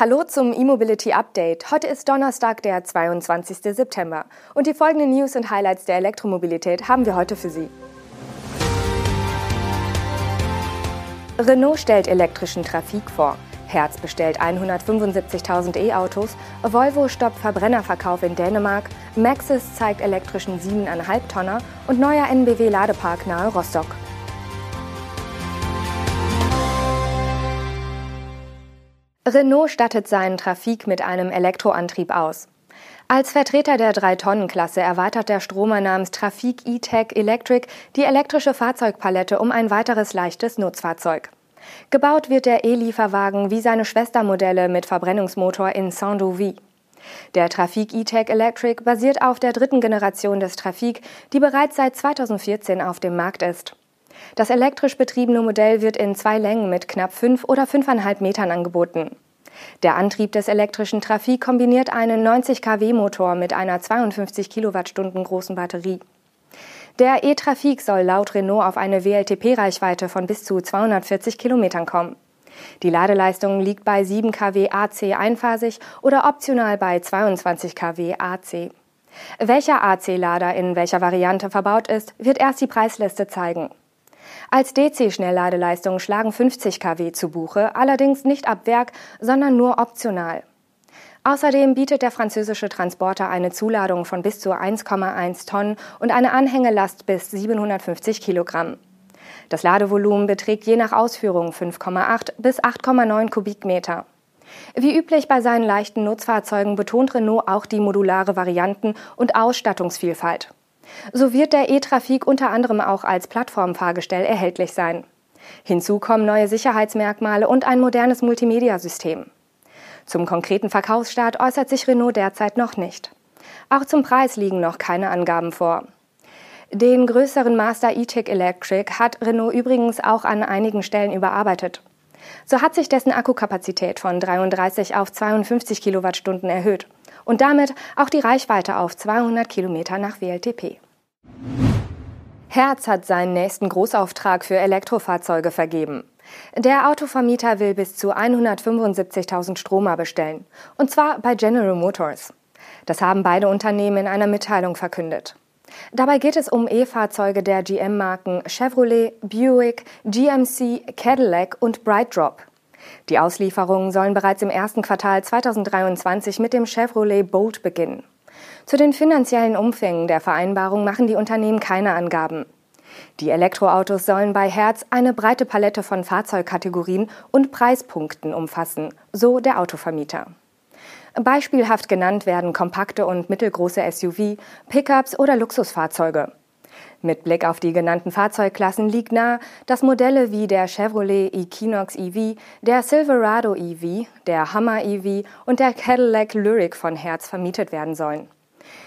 Hallo zum E-Mobility Update. Heute ist Donnerstag, der 22. September. Und die folgenden News und Highlights der Elektromobilität haben wir heute für Sie. Renault stellt elektrischen Trafik vor. Herz bestellt 175.000 E-Autos, Volvo stoppt Verbrennerverkauf in Dänemark, Maxis zeigt elektrischen 7,5 Tonner und neuer NBW-Ladepark nahe Rostock. Renault stattet seinen Trafik mit einem Elektroantrieb aus. Als Vertreter der 3-Tonnen-Klasse erweitert der Stromer namens Trafik E-Tech Electric die elektrische Fahrzeugpalette um ein weiteres leichtes Nutzfahrzeug. Gebaut wird der E-Lieferwagen wie seine Schwestermodelle mit Verbrennungsmotor in Saint-Douvy. Der Trafik E-Tech Electric basiert auf der dritten Generation des Trafik, die bereits seit 2014 auf dem Markt ist. Das elektrisch betriebene Modell wird in zwei Längen mit knapp fünf oder fünfeinhalb Metern angeboten. Der Antrieb des elektrischen Trafik kombiniert einen 90 kW Motor mit einer 52 Kilowattstunden großen Batterie. Der E-Trafik soll laut Renault auf eine WLTP-Reichweite von bis zu 240 Kilometern kommen. Die Ladeleistung liegt bei 7 kW AC einphasig oder optional bei 22 kW AC. Welcher AC-Lader in welcher Variante verbaut ist, wird erst die Preisliste zeigen. Als DC-Schnellladeleistung schlagen 50 kW zu Buche, allerdings nicht ab Werk, sondern nur optional. Außerdem bietet der französische Transporter eine Zuladung von bis zu 1,1 Tonnen und eine Anhängelast bis 750 Kilogramm. Das Ladevolumen beträgt je nach Ausführung 5,8 bis 8,9 Kubikmeter. Wie üblich bei seinen leichten Nutzfahrzeugen betont Renault auch die modulare Varianten und Ausstattungsvielfalt. So wird der E-Trafik unter anderem auch als Plattformfahrgestell erhältlich sein. Hinzu kommen neue Sicherheitsmerkmale und ein modernes Multimedia-System. Zum konkreten Verkaufsstart äußert sich Renault derzeit noch nicht. Auch zum Preis liegen noch keine Angaben vor. Den größeren Master E-Tech Electric hat Renault übrigens auch an einigen Stellen überarbeitet. So hat sich dessen Akkukapazität von 33 auf 52 Kilowattstunden erhöht und damit auch die Reichweite auf 200 Kilometer nach WLTP. Herz hat seinen nächsten Großauftrag für Elektrofahrzeuge vergeben. Der Autovermieter will bis zu 175.000 Stromer bestellen, und zwar bei General Motors. Das haben beide Unternehmen in einer Mitteilung verkündet. Dabei geht es um E-Fahrzeuge der GM-Marken Chevrolet, Buick, GMC, Cadillac und BrightDrop. Die Auslieferungen sollen bereits im ersten Quartal 2023 mit dem Chevrolet Bolt beginnen. Zu den finanziellen Umfängen der Vereinbarung machen die Unternehmen keine Angaben. Die Elektroautos sollen bei Herz eine breite Palette von Fahrzeugkategorien und Preispunkten umfassen, so der Autovermieter. Beispielhaft genannt werden kompakte und mittelgroße SUV, Pickups oder Luxusfahrzeuge. Mit Blick auf die genannten Fahrzeugklassen liegt nahe, dass Modelle wie der Chevrolet Equinox EV, der Silverado EV, der Hummer EV und der Cadillac Lyric von Hertz vermietet werden sollen.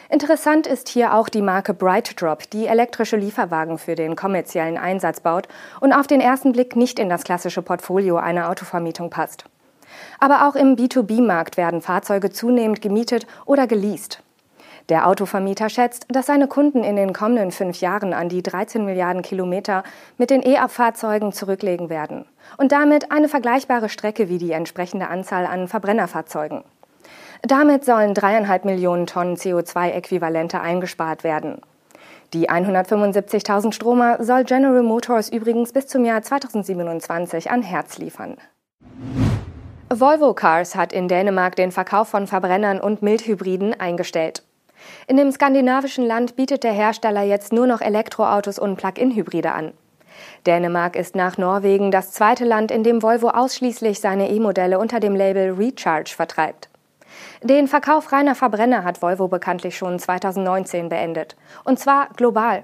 Interessant ist hier auch die Marke BrightDrop, die elektrische Lieferwagen für den kommerziellen Einsatz baut und auf den ersten Blick nicht in das klassische Portfolio einer Autovermietung passt. Aber auch im B2B-Markt werden Fahrzeuge zunehmend gemietet oder geleast. Der Autovermieter schätzt, dass seine Kunden in den kommenden fünf Jahren an die 13 Milliarden Kilometer mit den E-Ab-Fahrzeugen zurücklegen werden und damit eine vergleichbare Strecke wie die entsprechende Anzahl an Verbrennerfahrzeugen. Damit sollen dreieinhalb Millionen Tonnen CO2-Äquivalente eingespart werden. Die 175.000 Stromer soll General Motors übrigens bis zum Jahr 2027 an Herz liefern. Volvo Cars hat in Dänemark den Verkauf von Verbrennern und Mildhybriden eingestellt. In dem skandinavischen Land bietet der Hersteller jetzt nur noch Elektroautos und Plug-in-Hybride an. Dänemark ist nach Norwegen das zweite Land, in dem Volvo ausschließlich seine E-Modelle unter dem Label Recharge vertreibt. Den Verkauf reiner Verbrenner hat Volvo bekanntlich schon 2019 beendet. Und zwar global.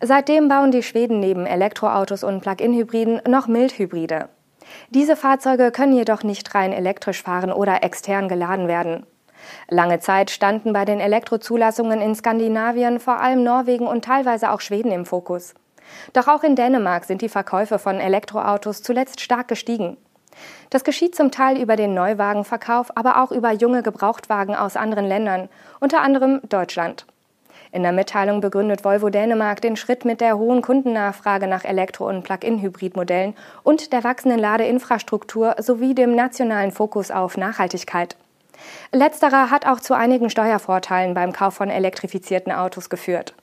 Seitdem bauen die Schweden neben Elektroautos und Plug-in-Hybriden noch Mildhybride. Diese Fahrzeuge können jedoch nicht rein elektrisch fahren oder extern geladen werden. Lange Zeit standen bei den Elektrozulassungen in Skandinavien vor allem Norwegen und teilweise auch Schweden im Fokus. Doch auch in Dänemark sind die Verkäufe von Elektroautos zuletzt stark gestiegen. Das geschieht zum Teil über den Neuwagenverkauf, aber auch über junge Gebrauchtwagen aus anderen Ländern, unter anderem Deutschland. In der Mitteilung begründet Volvo Dänemark den Schritt mit der hohen Kundennachfrage nach Elektro- und Plug-in-Hybridmodellen und der wachsenden Ladeinfrastruktur sowie dem nationalen Fokus auf Nachhaltigkeit. Letzterer hat auch zu einigen Steuervorteilen beim Kauf von elektrifizierten Autos geführt.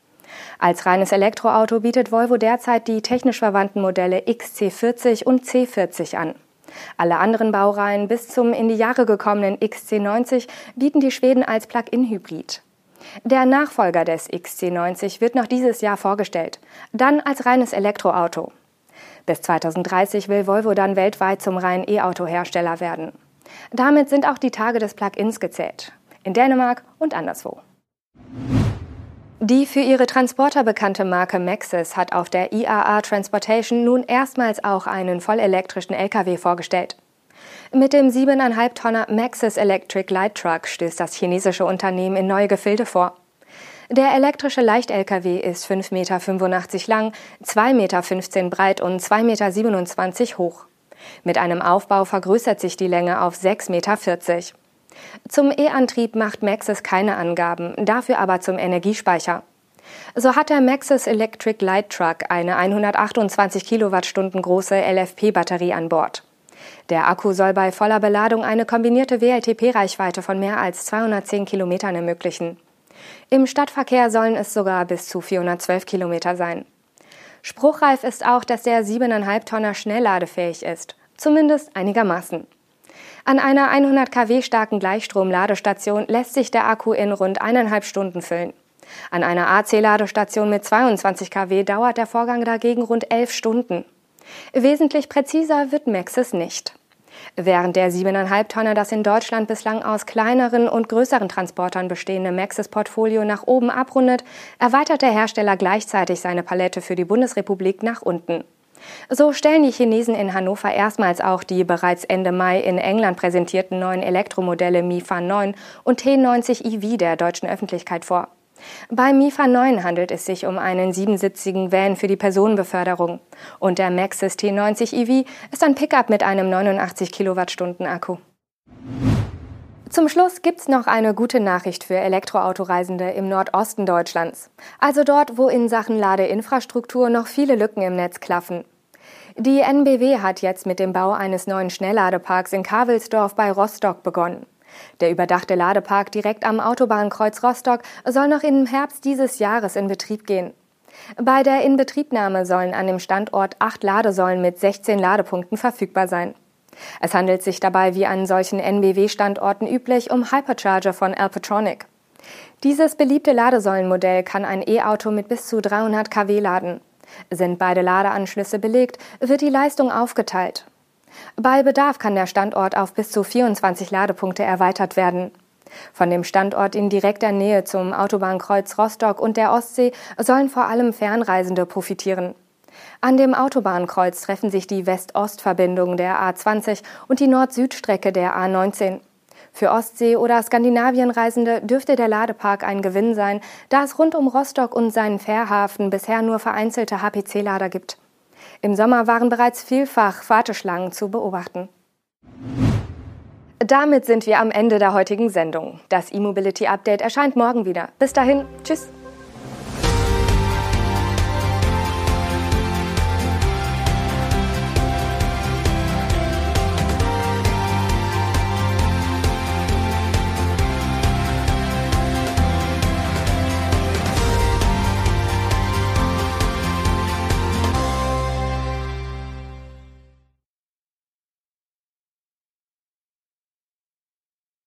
Als reines Elektroauto bietet Volvo derzeit die technisch verwandten Modelle XC40 und C40 an. Alle anderen Baureihen bis zum in die Jahre gekommenen XC90 bieten die Schweden als Plug-in-Hybrid. Der Nachfolger des XC90 wird noch dieses Jahr vorgestellt, dann als reines Elektroauto. Bis 2030 will Volvo dann weltweit zum reinen E-Auto-Hersteller werden. Damit sind auch die Tage des Plug-ins gezählt. In Dänemark und anderswo. Die für ihre Transporter bekannte Marke Maxis hat auf der IAA Transportation nun erstmals auch einen vollelektrischen Lkw vorgestellt. Mit dem 7,5 Tonner Maxis Electric Light Truck stößt das chinesische Unternehmen in neue Gefilde vor. Der elektrische Leicht-Lkw ist 5,85 Meter lang, 2,15 Meter breit und 2,27 Meter hoch. Mit einem Aufbau vergrößert sich die Länge auf 6,40 Meter. Zum E-Antrieb macht Maxis keine Angaben, dafür aber zum Energiespeicher. So hat der Maxis Electric Light Truck eine 128 Kilowattstunden große LFP-Batterie an Bord. Der Akku soll bei voller Beladung eine kombinierte WLTP-Reichweite von mehr als 210 Kilometern ermöglichen. Im Stadtverkehr sollen es sogar bis zu 412 Kilometer sein. Spruchreif ist auch, dass der 7,5 Tonner schnellladefähig ist, zumindest einigermaßen. An einer 100 kW starken Gleichstrom-Ladestation lässt sich der Akku in rund eineinhalb Stunden füllen. An einer AC-Ladestation mit 22 kW dauert der Vorgang dagegen rund elf Stunden. Wesentlich präziser wird Maxis nicht. Während der 7,5 Tonner das in Deutschland bislang aus kleineren und größeren Transportern bestehende Maxis-Portfolio nach oben abrundet, erweitert der Hersteller gleichzeitig seine Palette für die Bundesrepublik nach unten. So stellen die Chinesen in Hannover erstmals auch die bereits Ende Mai in England präsentierten neuen Elektromodelle MIFA 9 und T90 EV der deutschen Öffentlichkeit vor. Bei MIFA 9 handelt es sich um einen siebensitzigen Van für die Personenbeförderung. Und der Maxis T90 EV ist ein Pickup mit einem 89 Kilowattstunden Akku. Zum Schluss gibt's noch eine gute Nachricht für Elektroautoreisende im Nordosten Deutschlands. Also dort, wo in Sachen Ladeinfrastruktur noch viele Lücken im Netz klaffen. Die NBW hat jetzt mit dem Bau eines neuen Schnellladeparks in Kavelsdorf bei Rostock begonnen. Der überdachte Ladepark direkt am Autobahnkreuz Rostock soll noch im Herbst dieses Jahres in Betrieb gehen. Bei der Inbetriebnahme sollen an dem Standort acht Ladesäulen mit 16 Ladepunkten verfügbar sein. Es handelt sich dabei wie an solchen NBW-Standorten üblich um Hypercharger von Alpatronic. Dieses beliebte Ladesäulenmodell kann ein E-Auto mit bis zu 300 kW laden. Sind beide Ladeanschlüsse belegt, wird die Leistung aufgeteilt. Bei Bedarf kann der Standort auf bis zu 24 Ladepunkte erweitert werden. Von dem Standort in direkter Nähe zum Autobahnkreuz Rostock und der Ostsee sollen vor allem Fernreisende profitieren. An dem Autobahnkreuz treffen sich die West-Ost-Verbindung der A20 und die Nord-Süd-Strecke der A19. Für Ostsee- oder Skandinavienreisende dürfte der Ladepark ein Gewinn sein, da es rund um Rostock und seinen Fährhafen bisher nur vereinzelte HPC-Lader gibt. Im Sommer waren bereits vielfach Warteschlangen zu beobachten. Damit sind wir am Ende der heutigen Sendung. Das E-Mobility Update erscheint morgen wieder. Bis dahin, tschüss.